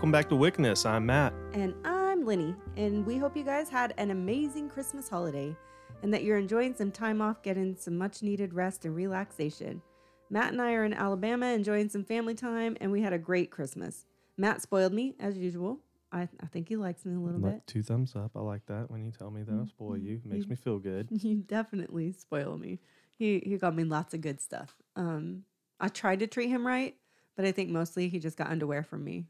Welcome back to Wickedness. I'm Matt. And I'm Linny, and we hope you guys had an amazing Christmas holiday and that you're enjoying some time off, getting some much needed rest and relaxation. Matt and I are in Alabama enjoying some family time, and we had a great Christmas. Matt spoiled me, as usual. I, I think he likes me a little Look, bit. Two thumbs up. I like that when you tell me that I spoil you. Makes me feel good. You definitely spoil me. He he got me lots of good stuff. Um, I tried to treat him right, but I think mostly he just got underwear from me.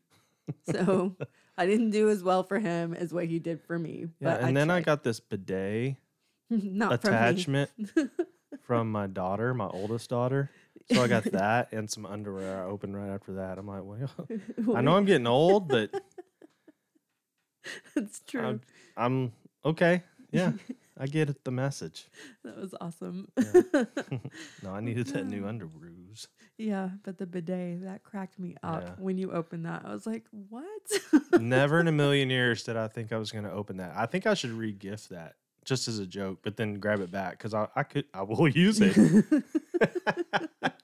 So I didn't do as well for him as what he did for me. Yeah, but and then I got this bidet not attachment from my daughter, my oldest daughter. So I got that and some underwear. I opened right after that. I'm like, well, I know I'm getting old, but it's true. I'm, I'm okay. Yeah, I get the message. that was awesome. No, I needed that new underoos. Yeah, but the bidet that cracked me up Yeah. when you opened that. I was like, "What?" Never in a million years did I think I was going to open that. I think I should re-gift that just as a joke, but then grab it back because I, I could, I will use it.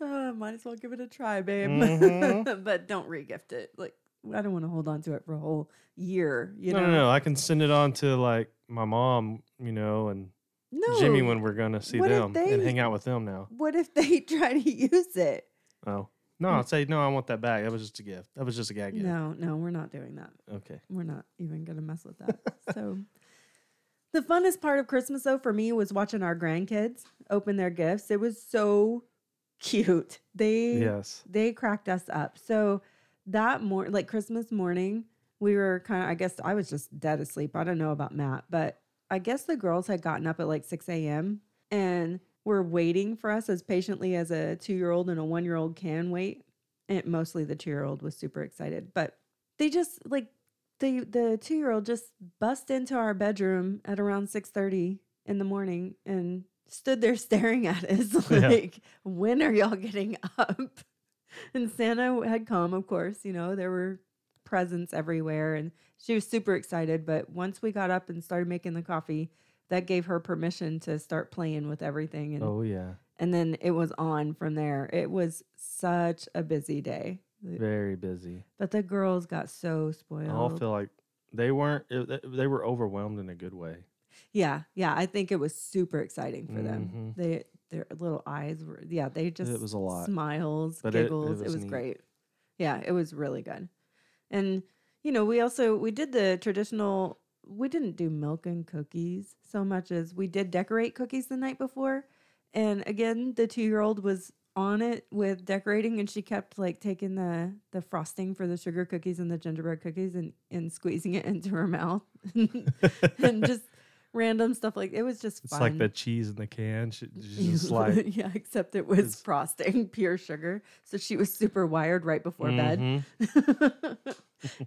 uh, might as well give it a try, babe. Mhm. but don't regift it. Like I don't want to hold on to it for a whole year. You no, know, no, no. I can send it on to like my mom, you know, and No, Jimmy when we're going to see What them and hang out with them now. What if they try to use it? Oh, no, I'll say, no, I want that back. That was just a gift. That was just a gag gift. No, no, we're not doing that. Okay. We're not even gonna mess with that. so the funnest part of Christmas though for me was watching our grandkids open their gifts. It was so cute. They Yes. they cracked us up. So that more like Christmas morning, we were kind of I guess I was just dead asleep. I don't know about Matt, but I guess the girls had gotten up at like 6 a.m. and were waiting for us as patiently as a two year old and a one year old can wait. And mostly the two year old was super excited. But they just like the the two year old just bust into our bedroom at around 6:30 in the morning and stood there staring at us Yeah. like when are y'all getting up and santa had come of course you know there were presents everywhere and she was super excited but once we got up and started making the coffee that gave her permission to start playing with everything and Oh, yeah. and then it was on from there it was such a busy day Very busy. but the girls got so I spoiled all feel like they weren't, they were overwhelmed in a good way. Yeah, yeah. I think it was super exciting for them. Mhm. They their little eyes were yeah, they just it was a lot. Smiles, But it- it giggles. It, was was, great. Yeah, it was really good. And you know, we also we did the traditional we didn't do milk and cookies so much as we did decorate cookies the night before. And again, the 2-year-old was on it with decorating and she kept like taking the the frosting for the sugar cookies and the gingerbread cookies and and squeezing it into her mouth and just random stuff like it was just It's fun. like the cheese in the can. She, she's just like, yeah, except it was frosting, pure sugar. So she was super wired right before bed. Mhm.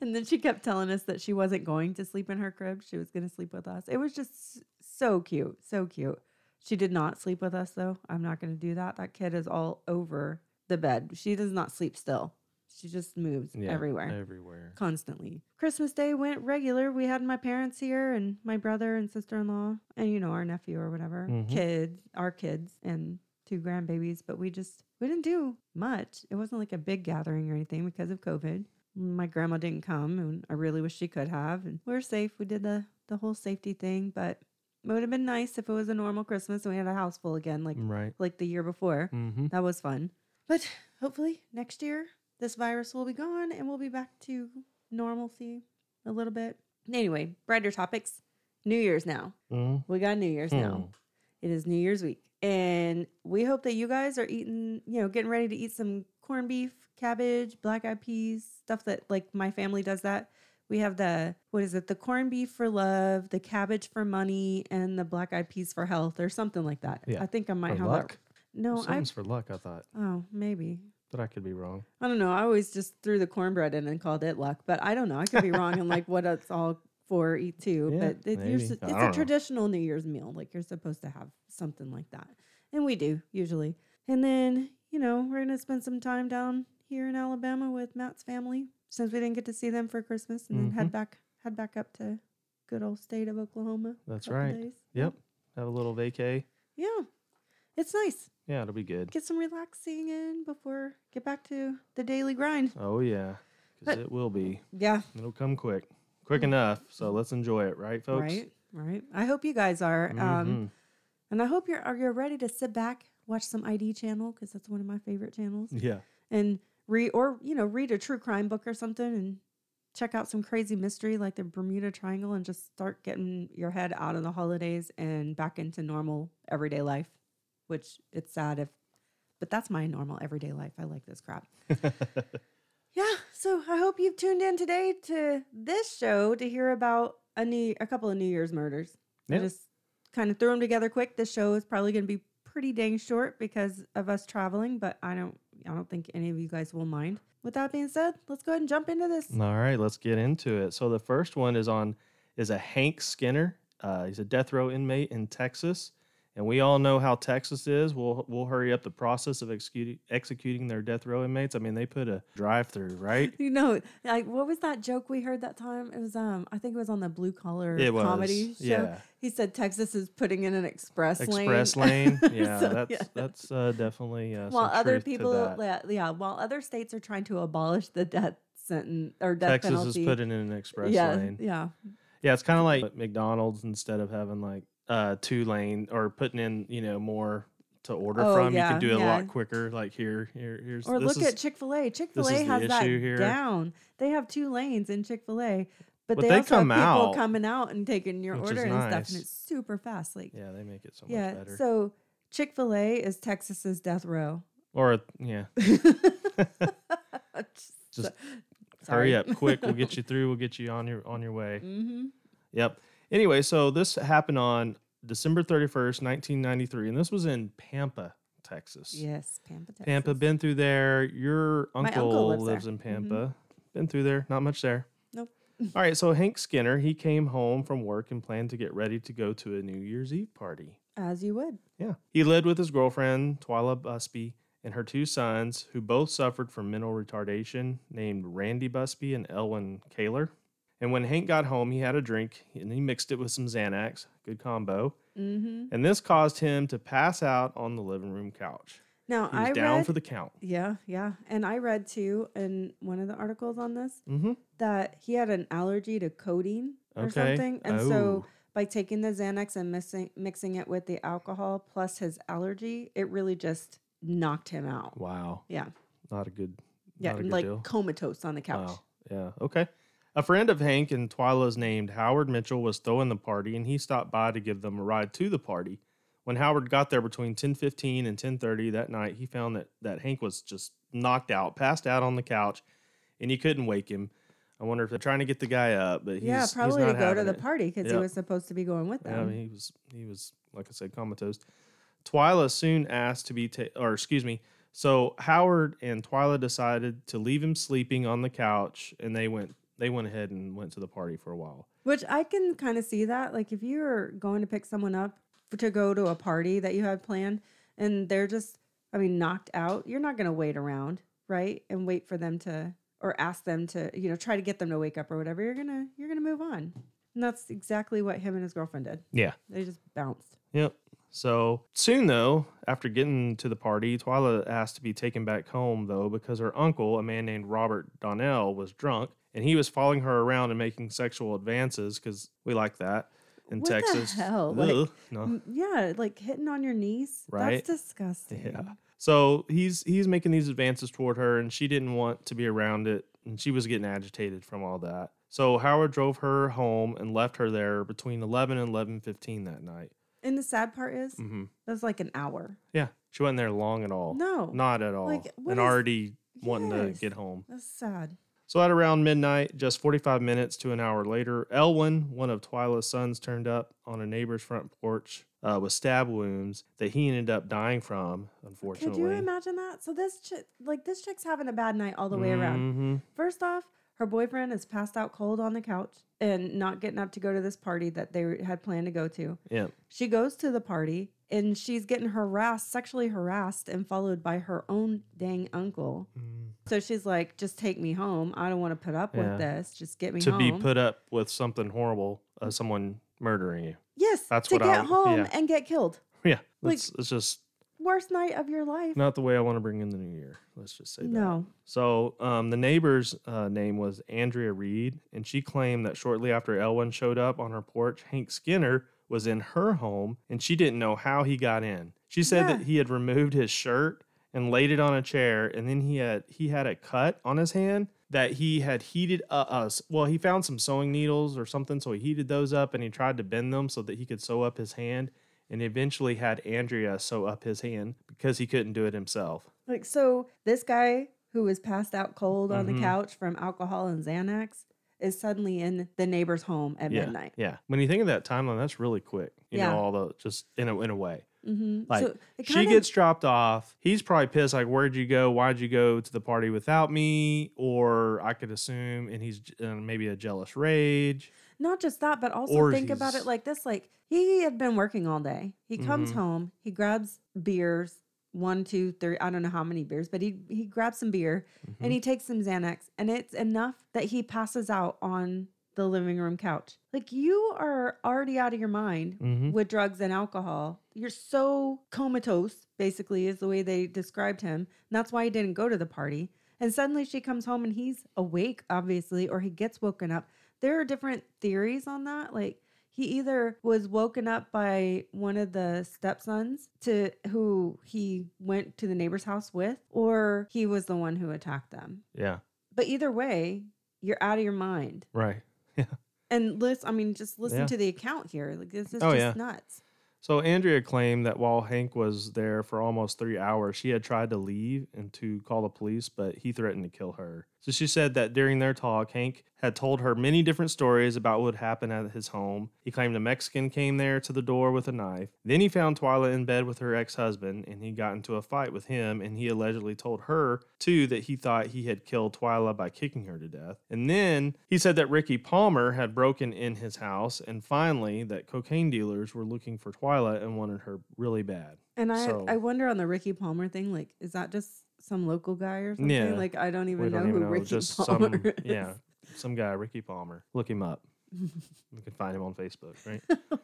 and then she kept telling us that she wasn't going to sleep in her crib. She was going to sleep with us. It was just so cute. So cute. She did not sleep with us, though. I'm not going to do that. That kid is all over the bed. She does not sleep still. She just moves Yeah, everywhere Everywhere. constantly. Christmas Day went regular. We had my parents here and my brother and sister in law and you know our nephew or whatever, Mhm. kids, our kids and two grandbabies. But we just we didn't do much. It wasn't like a big gathering or anything because of COVID. My grandma didn't come, and I really wish she could have. And we are safe. We did the the whole safety thing, but it would have been nice if it was a normal Christmas and we had a house full again, like Right. like the year before. Mm-hmm. That was fun. But hopefully next year this virus will be gone and we'll be back to normalcy a little bit. Anyway, brighter topics. New Year's now. Mm-hmm. We got New Year's now. It is New Year's week. And we hope that you guys are eating, you know, getting ready to eat some corned beef, cabbage, black eyed peas, stuff that like my family does that. We have the what is it? The corned beef for love, the cabbage for money, and the black eyed peas for health, or something like that. Yeah, I think I might For have luck. that. No, I. Something's for luck, I thought. Oh, maybe. But I could be wrong. I don't know. I always just threw the cornbread in and called it luck, but I don't know. I could be wrong in like what it's all for eat too. Yeah, but it, you're, maybe. s- I it's a know. traditional New Year's meal. Like you're supposed to have something like that, and we do usually. And then you know we're gonna spend some time down here in Alabama with Matt's family since we didn't get to see them for Christmas, and then head Mhm. back head back up to good old state of Oklahoma. That's right. days. Yep. Have a little vacay. Yeah, it's nice. Yeah, it'll be good. Get some relaxing in before get back to the daily grind. Oh yeah, because it will be. Yeah. It'll come quick, quick enough. So let's enjoy it, right, folks? Right. Right. I hope you guys are. Um, Mhm. and I hope you're are you're ready to sit back, watch some ID channel because that's one of my favorite channels, Yeah. and read or you know read a true crime book or something and check out some crazy mystery like the Bermuda Triangle and just start getting your head out of the holidays and back into normal everyday life. Which it's sad if, but that's my normal everyday life. I like this crap. Yeah, so I hope you've tuned in today to this show to hear about a new, a couple of New Year's murders. I just kind of threw them together quick. This show is probably going to be pretty dang short because of us traveling, but I don't, I don't think any of you guys will mind. With that being said, let's go ahead and jump into this. All right, let's get into it. So the first one is on is a Hank Skinner. Uh, he's a death row inmate in Texas, and we all know how Texas is. We'll we'll hurry up the process of executing executing their death row inmates. I mean, they put a drive through, right? You know, like what was that joke we heard that time? It was um, I think it was on the blue collar comedy show. yeah. He said Texas is putting in an express, Express lane. lane, yeah, So, that's yeah. that's uh, definitely uh, while other people yeah, yeah while other states are trying to abolish the death sentence or death Texas penalty is putting in an express yeah lane. yeah Yeah, it's kind of like McDonald's instead of having like uh two lane or putting in you know more to order Oh, from. you can do it a lot quicker. Like here, here, here's or look is, at chick-fil-a chick-fil-a has that here. down they have two lanes in chick-fil-a but, But they, they also come have people out, coming out and taking your order is and stuff and it's super fast like yeah, they make it so yeah much better. so chick-fil-a is texas's death row or yeah, just hurry up, quick. We'll get you through. We'll get you on your on your way. mm-hmm. Yep. Anyway, so this happened on December thirty first, nineteen ninety three, and this was in Pampa, Texas. yes pampa texas. Pampa, been through there. Your uncle, uncle lives lives, in Mhm. Pampa. Been through there. Not much there. Nope. All right. So Hank Skinner, he came home from work and planned to get ready to go to a New Year's Eve party. as you would Yeah. He lived with his girlfriend, Twila Busby, and her two sons, who both suffered from mental retardation, named Randy Busby and Elwin Caler. And when Hank got home, he had a drink and he mixed it with some Xanax. Good combo. mm-hmm. And this caused him to pass out on the living room couch. now i down read for the count. yeah yeah and i read too in one of the articles on this Mm-hmm. that he had an allergy to codeine or Okay. something. And so Oh. by taking the Xanax and mixing mixing it with the alcohol plus his allergy, it really just knocked him out. Wow. Yeah. Not a good, Yeah. not a good Like deal. comatose on the couch. Wow. Yeah. Okay. A friend of Hank and Twila's named Howard Mitchell was throwing the party, and he stopped by to give them a ride to the party. When Howard got there between 10:15 and 10:30 that night, he found that that Hank was just knocked out, passed out on the couch, and he couldn't wake him. I wonder if they're trying to get the guy up, but he's, yeah, probably to go to the it. party because he was supposed to be going with Yeah, I them. mean, he was he was like I said comatose. Twila soon asked to be ta- or excuse me. So Howard and Twila decided to leave him sleeping on the couch, and they went they went ahead and went to the party for a while. Which I can kind of see that. Like if you're going to pick someone up to go to a party that you had planned and they're just, I mean, knocked out, you're not going to wait around, right? And wait for them to, or ask them to, you know, try to get them to wake up or whatever. You're going to, you're going to move on. And that's exactly what him and his girlfriend did. Yeah. They just bounced. Yep. So soon though, after getting to the party, Twila asked to be taken back home though because her uncle, a man named Robert Donnell, was drunk and he was following her around and making sexual advances because we like that in What the Texas. hell? Like, no. Yeah, like hitting on your knees. Right? That's disgusting. Yeah. So he's he's making these advances toward her, and she didn't want to be around it, and she was getting agitated from all that. So Howard drove her home and left her there between eleven and eleven fifteen that night. And the sad part is, hmm that's like an hour. Yeah, she wasn't there long at all. No. not at all. Like, and is- already wanting Yes. to get home. That's sad. So at around midnight, just 45 minutes to an hour later, Elwin, one of Twila's sons, turned up on a neighbor's front porch uh, with stab wounds that he ended up dying from, unfortunately. Could you imagine that? So this chick, like this chick's having a bad night all the way around. Mhm. First off, her boyfriend is passed out cold on the couch and not getting up to go to this party that they had planned to go to. Yeah. She goes to the party and she's getting harassed, sexually harassed, and followed by her own dang uncle. Mm. So she's like, "Just take me home. I don't want to put up Yeah. with this. Just get me to home." be put up with something horrible, uh, someone murdering you. yes, That's what I. to what get I- home yeah. and get killed. Yeah, Like- it's, it's just Worst night of your life. not the way I want to bring in the new year. Let's just say that. No. So um, the neighbor's uh, name was Andrea Reed, and she claimed that shortly after Elwin showed up on her porch, Hank Skinner was in her home, and she didn't know how he got in. She said Yeah. that he had removed his shirt and laid it on a chair, and then he had he had a cut on his hand that he had heated uh, us. Well, he found some sewing needles or something, so he heated those up and he tried to bend them so that he could sew up his hand. And eventually had Andrea sew up his hand because he couldn't do it himself. Like so this guy who was passed out cold on Mhm. the couch from alcohol and Xanax is suddenly in the neighbor's home at yeah, midnight. Yeah. When you think of that timeline, that's really quick. You Yeah. know, all the just in a in a way. Mm-hmm. Like, so she kinda- gets dropped off. He's probably pissed, like, where'd you go? Why'd you go to the party without me? Or I could assume, and he's uh, maybe a jealous rage. Not just that, but also Or think about it like this: like he had been working all day. He comes Mhm. home, he grabs beers, one, two, three. I don't know how many beers, but he he grabs some beer Mhm. and he takes some Xanax, and it's enough that he passes out on the living room couch. Like you are already out of your mind Mhm. with drugs and alcohol. You're so comatose, basically, is the way they described him. And that's why he didn't go to the party. And suddenly she comes home and he's awake, obviously, or he gets woken up. There are different theories on that. Like he either was woken up by one of the stepsons to who he went to the neighbor's house with, or he was the one who attacked them. Yeah. But either way, you're out of your mind. Right. Yeah. And listen, I mean, just listen Yeah. to the account here. Like this is Oh, just yeah. nuts. So Andrea claimed that while Hank was there for almost three hours, she had tried to leave and to call the police, but he threatened to kill her. So she said that during their talk, Hank had told her many different stories about what would happen at his home. He claimed a Mexican came there to the door with a knife. Then he found Twila in bed with her ex husband, and he got into a fight with him. And he allegedly told her, too, that he thought he had killed Twila by kicking her to death. And then he said that Ricky Palmer had broken in his house, and finally, that cocaine dealers were looking for Twila and wanted her really bad. And I, So- I wonder on the Ricky Palmer thing, like, is that just some local guy or something? Yeah. Like, I don't even know don't who even know. Ricky Just Palmer some, is. yeah, some guy, Ricky Palmer. Look him up. You can find him on Facebook, right? Oh,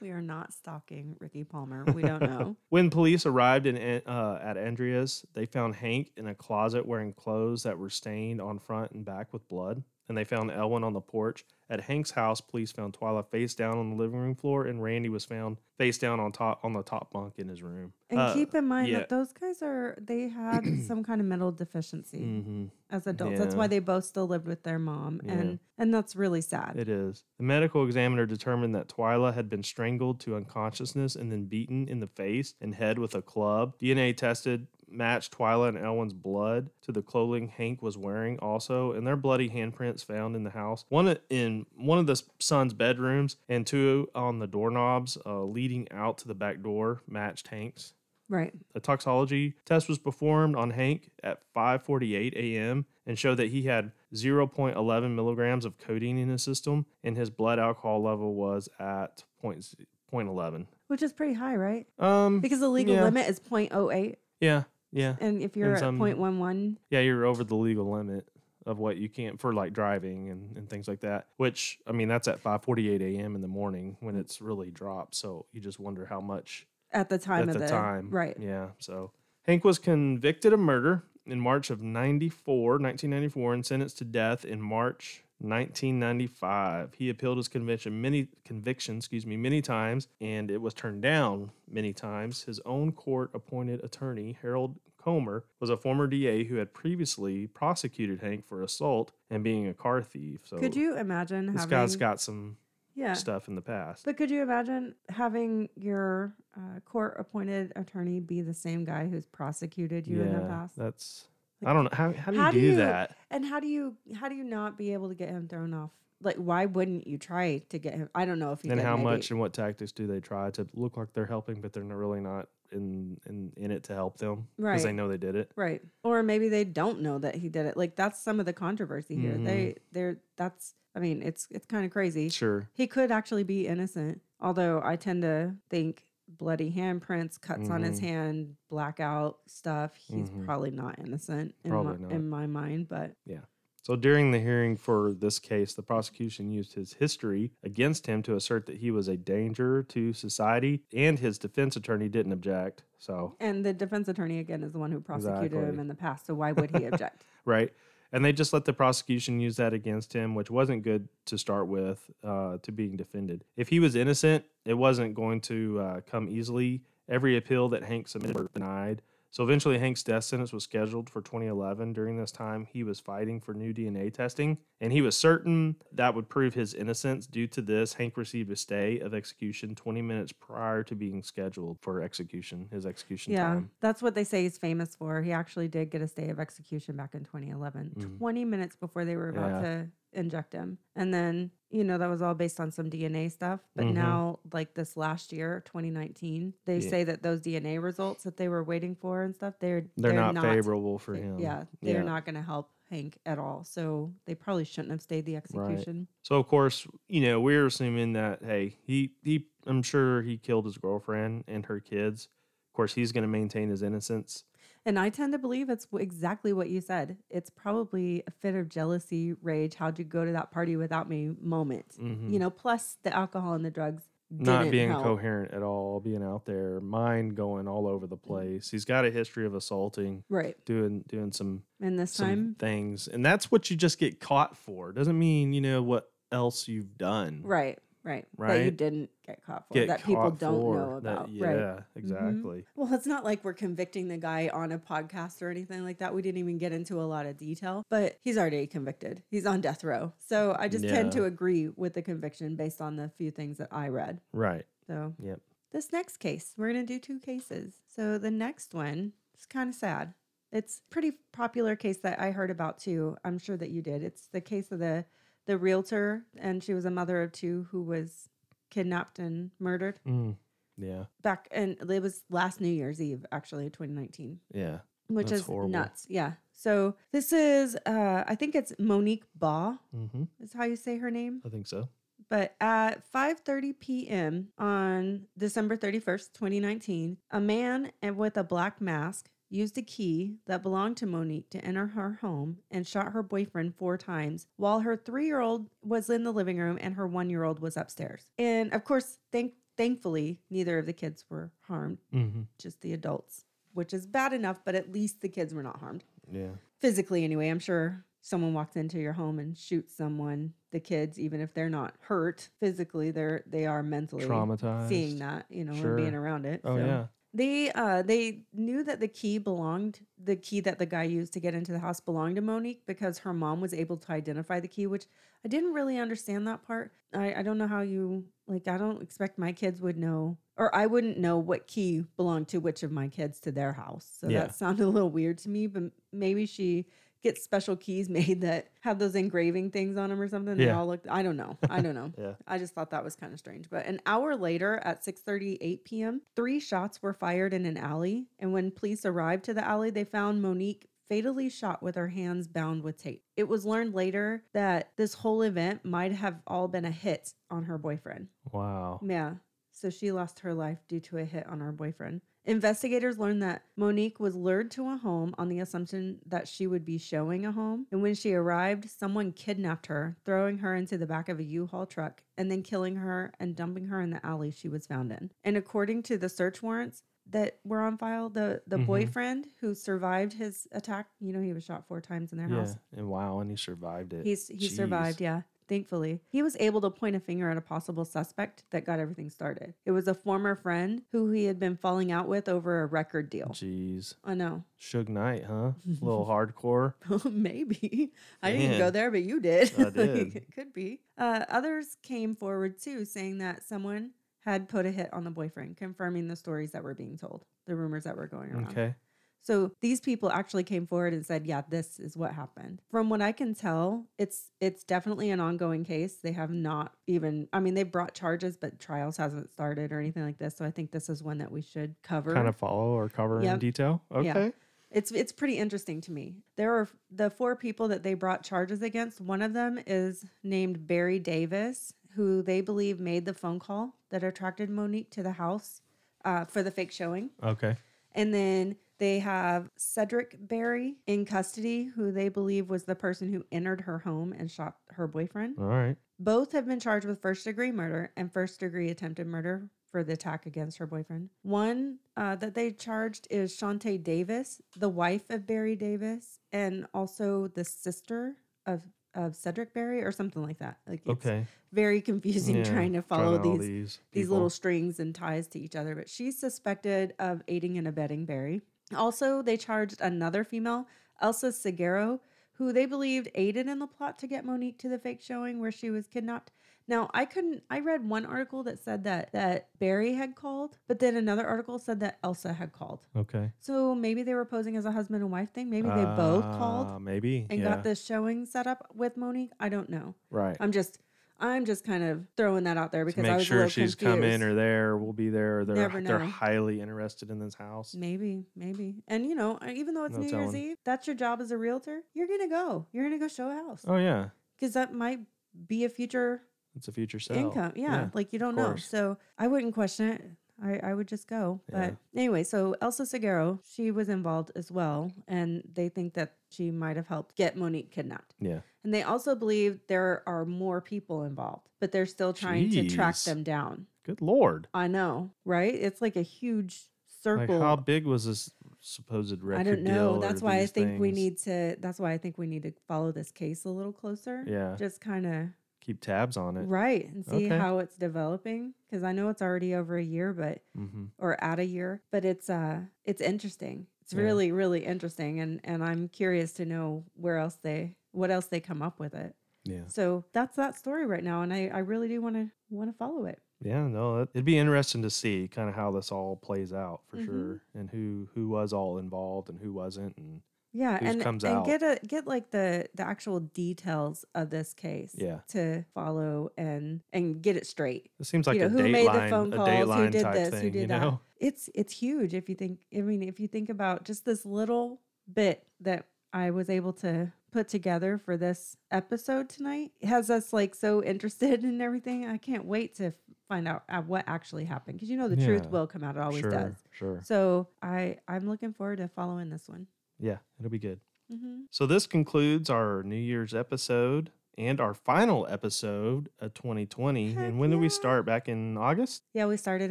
we are not stalking Ricky Palmer. We don't know. When police arrived in, uh, at Andrea's, they found Hank in a closet wearing clothes that were stained on front and back with blood. And they found Elwin on the porch. At Hank's house, police found Twila face down on the living room floor, and Randy was found face down on top on the top bunk in his room. And Uh, keep in mind yeah. that those guys are, they had some kind of mental deficiency hmm as adults. That's why they both still lived with their mom. Yeah. And, and that's really sad. It is. The medical examiner determined that Twila had been strangled to unconsciousness and then beaten in the face and head with a club. DNA tested matched Twila and Elwin's blood to the clothing Hank was wearing also, and their bloody handprints found in the house. One in one of the son's bedrooms and two on the doorknobs uh, leading out to the back door matched Hank's. right. A toxology test was performed on Hank at 5:48 a.m. and showed that he had 0.11 milligrams of codeine in his system, and his blood alcohol level was at point point eleven. Which is pretty high, right? Um, Because the legal Yeah. limit is 0.08. yeah, yeah, And if you're some- at 0.11, yeah. You're over the legal limit of what you can't for like driving and, and things like that. Which I mean, that's at 5:48 a.m. in the morning when it's really dropped. So you just wonder how much at the time at of the, the, time. Right. Yeah. So Hank was convicted of murder in March of 94, 1994, and sentenced to death in March 1995. He appealed his conviction many conviction, excuse me, many times, and it was turned down many times. His own court-appointed attorney, Harold Comer, was a former DA who had previously prosecuted Hank for assault and being a car thief. So Could you imagine this having guy's got some yeah. stuff in the past. But could you imagine having your uh, court-appointed attorney be the same guy who's prosecuted you in the past? That's Like, I don't know how how do you do, do you- that? And how do you how do you not be able to get him thrown off? Like, why wouldn't you try to get him? I don't know if you And how maybe. much and what tactics do they try to look like they're helping, but they're not really not in in, in it to help them Right. because they know they did it. Right. Or maybe they don't know that he did it. Like that's some of the controversy here. Mhm. They they're that's I mean, it's it's kind of crazy. Sure. He could actually be innocent. Although I tend to think bloody handprints, cuts on his Mhm. hand, blackout stuff, he's Mhm. probably not innocent in Probably my, not. in my mind, but yeah. So during the hearing for this case, the prosecution used his history against him to assert that he was a danger to society, and his defense attorney didn't object. So, And the defense attorney again is the one who prosecuted him in the past. So why would he object? right. And they just let the prosecution use that against him, which wasn't good to start with, uh, to being defended. If he was innocent, it wasn't going to uh, come easily. Every appeal that Hank submitted were denied. So eventually, Hank's death sentence was scheduled for 2011. During this time, he was fighting for new DNA testing, and he was certain that would prove his innocence. Due to this, Hank received a stay of execution 20 minutes prior to being scheduled for execution, his execution yeah, time. that's what they say he's famous for. He actually did get a stay of execution back in 2011, Mhm. 20 minutes before they were about Yeah. to inject him. And then, you know, that was all based on some DNA stuff. But Mhm. now, like this last year, 2019, they Yeah. say that those DNA results that they were waiting for and stuff, they're They're, not, favorable for him. Yeah, they're not going to help Hank at all. So they probably shouldn't have stayed the execution. So of course, you know, we're assuming that hey, he he I'm sure he killed his girlfriend and her kids. Of course, he's going to maintain his innocence. And I tend to believe it's exactly what you said. It's probably a fit of jealousy, rage, how'd you go to that party without me moment. Mhm. You know, plus the alcohol and the drugs. Not being help. coherent at all, being out there, mind going all over the place. He's got a history of assaulting, Right. doing doing some And this some time, things, and that's what you just get caught for. Doesn't mean you know what else you've done. right, right. Right. That you didn't get caught for. Get that people don't for know that- about. yeah, Right. Mm-hmm. exactly. Well, it's not like we're convicting the guy on a podcast or anything like that. We didn't even get into a lot of detail, but he's already convicted. He's on death row. So I just tend to agree with the conviction based on the few things that I read. Right. So Yep. this next case, we're going to do two cases. So the next one is kind of sad. It's pretty popular case that I heard about too. I'm sure that you did. It's the case of the the realtor and she was a mother of two who was kidnapped and murdered Mm. Yeah. back and it was last New Year's Eve actually 2019 Yeah. which is horrible. nuts. Yeah. So this is uh I think it's Monique Baugh hmm is how you say her name. I think so. But at 5:30 p.m. on December 31st, 2019, a man and with a black mask used a key that belonged to Monique to enter her home and shot her boyfriend four times while her 3-year-old was in the living room and her 1-year-old was upstairs. And of course, thank thankfully neither of the kids were harmed, hmm just the adults, which is bad enough, but at least the kids were not harmed Yeah. physically anyway i'm sure someone walks into your home and shoots someone the kids even if they're not hurt physically they're they are mentally Traumatized. seeing that you know Sure. and being around it Oh so. yeah. They uh they knew that the key belonged the key that the guy used to get into the house belonged to monique because her mom was able to identify the key which i didn't really understand that part i i don't know how you like i don't expect my kids would know or i wouldn't know what key belonged to which of my kids to their house so Yeah. that sounded a little weird to me but maybe she gets special keys made that have those engraving things on them or something they Yeah. all look i don't know i don't know Yeah. I just thought that was kind of strange. But an hour later at 6:38 p.m., three shots were fired in an alley, and when police arrived to the alley, they found Monique fatally shot with her hands bound with tape. It was learned later that this whole event might have all been a hit on her boyfriend. Wow. Yeah. So she lost her life due to a hit on her boyfriend. Investigators learned that Monique was lured to a home on the assumption that she would be showing a home. And when she arrived, someone kidnapped her, throwing her into the back of a U Haul truck, and then killing her and dumping her in the alley she was found in. And according to the search warrants, that were on file, the the Mhm. boyfriend who survived his attack, you know, he was shot four times in their Yeah. house. And wow, and he survived it. He's he Jeez. survived, yeah. Thankfully, he was able to point a finger at a possible suspect that got everything started. It was a former friend who he had been falling out with over a record deal. Jeez. I know, Suge Knight, huh? A little hardcore. maybe I didn't go there, but you did. I did. it could be. Uh, others came forward too, saying that someone had put a hit on the boyfriend, confirming the stories that were being told, the rumors that were going around. Okay. So these people actually came forward and said, "Yeah, this is what happened." From what I can tell, it's it's definitely an ongoing case. They have not even I mean, they brought charges, but trials hasn't started or anything like this. So I think this is one that we should cover. Kind of follow or cover in Yep. detail. Yeah. Okay. It's it's pretty interesting to me. There are the four people that they brought charges against. One of them is named Berry Davis, who they believe made the phone call that attracted Monique to the house uh, for the fake showing. Okay. And then They have Cedric Berry in custody, who they believe was the person who entered her home and shot her boyfriend. All right. Both have been charged with first degree murder and first degree attempted murder for the attack against her boyfriend. One uh, that they charged is Shantae Davis, the wife of Berry Davis, and also the sister of of Cedric Berry or something like that. Like it's Okay. very confusing Yeah, trying to follow all these these these little strings and ties to each other. But she's suspected of aiding and abetting Barry. Also, they charged another female, Elsa Seguero, who they believed aided in the plot to get Monique to the fake showing where she was kidnapped. Now, I couldn't. I read one article that said that that Barry had called, but then another article said that Elsa had called. Okay. So maybe they were posing as a husband and wife thing. Maybe they both Ah, called Maybe. and yeah. got this showing set up with Monique. I don't know. right. I'm just I'm just kind of throwing that out there because I was a sure little she's confused. coming or there, we'll be there. Or they're Never they're know. highly interested in this house. Maybe, maybe. And you know, even though it's No New Year's. Eve, that's your job as a realtor. You're gonna go. You're gonna go show a house Oh yeah, because that might be a future it's a future sale. income. Yeah, like you don't know. So I wouldn't question it. I, I would just go. But anyway, so Elsa Seguero, she was involved as well, and they think that she might have helped get Monique kidnapped. Yeah. And they also believe there are more people involved, but they're still trying to track them down. Good lord. I know, right? It's like a huge Like circle. how big was this supposed record I don't know. That's why I think we need to. That's why I think we need to follow this case a little closer. Yeah. Just kind of keep tabs on it. right and see Okay. how it's developing because I know it's already over a year, but Mm-hmm. or at a year, but it's uh it's interesting. It's Yeah. really really interesting, and and I'm curious to know where else they what else they come up with it. Yeah. So that's that story right now, and I I really do want to want to follow it. Yeah, no, it- it'd be interesting to see kind of how this all plays out for Mhm. sure, and who who was all involved and who wasn't, and Yeah, and comes and out. get a get like the the actual details of this case. Yeah. To follow and and get it straight. it seems like you know, a who made the phone calls, who did this, thing, who did that. know? It's it's huge if you think. I mean, if you think about just this little bit that I was able to put together for this episode tonight, it has us like so interested in everything. I can't wait to find out uh, what actually happened because you know the truth will come out. It always sure, does. sure. So I I'm looking forward to following this one. Yeah, it'll be good. hmm So this concludes our New Year's episode and our final episode of 2020. Heck and when did we start? Back in August? Yeah, we started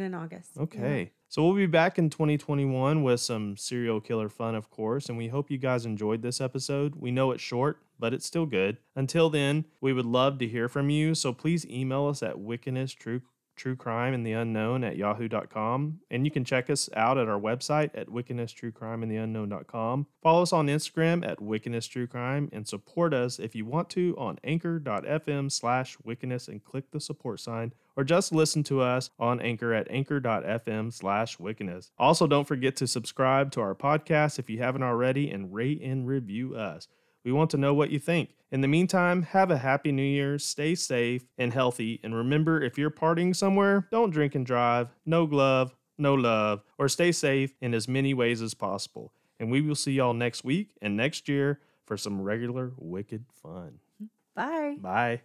in August. Yeah. Okay. So we'll be back in 2021 with some serial killer fun, of course, and we hope you guys enjoyed this episode. We know it's short, but it's still good. Until then, we would love to hear from you, so please email us at wickedness true crime and the unknown at yahoo.com and you can check us out at our website at wickedness true crime in the unknown.com follow us on instagram at wickedness true crime and support us if you want to on anchor.fm slash wickedness and click the support sign or just listen to us on Anchor at anchor.fm slash wickedness. Also, don't forget to subscribe to our podcast if you haven't already and rate and review us. We want to know what you think. In the meantime, have a happy new year, stay safe and healthy, and remember if you're partying somewhere, don't drink and drive, no glove, no love, or stay safe in as many ways as possible. And we will see y'all next week and next year for some regular wicked fun. Bye. Bye.